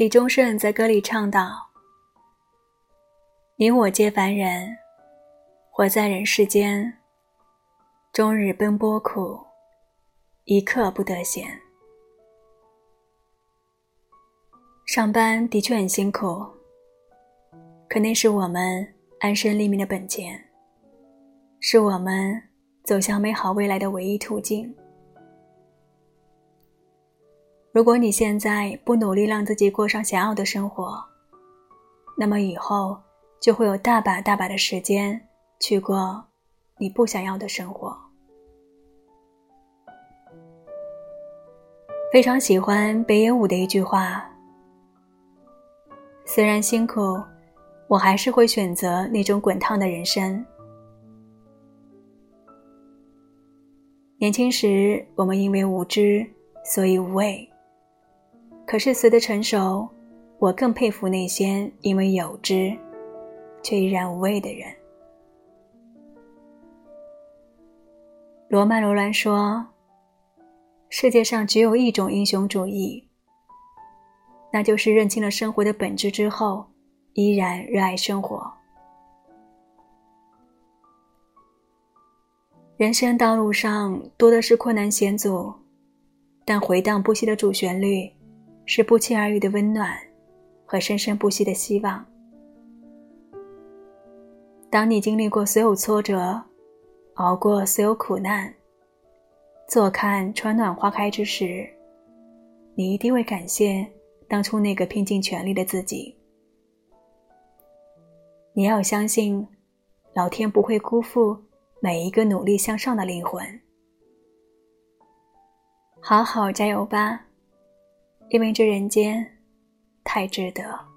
李宗盛在歌里唱道：“你我皆凡人，活在人世间，终日奔波苦，一刻不得闲。上班的确很辛苦，可那是我们安身立命的本钱，是我们走向美好未来的唯一途径。”如果你现在不努力让自己过上想要的生活，那么以后就会有大把大把的时间去过你不想要的生活。非常喜欢北野武的一句话：“虽然辛苦，我还是会选择那种滚烫的人生。”年轻时，我们因为无知，所以无畏。可是随着成熟，我更佩服那些因为有知，却依然无畏的人。罗曼·罗兰说：“世界上只有一种英雄主义，那就是认清了生活的本质之后，依然热爱生活。人生道路上多的是困难险阻，但回荡不息的主旋律。”是不期而遇的温暖和生生不息的希望。当你经历过所有挫折，熬过所有苦难，坐看春暖花开之时，你一定会感谢当初那个拼尽全力的自己。你要相信，老天不会辜负每一个努力向上的灵魂。好好加油吧！因为这人间太值得。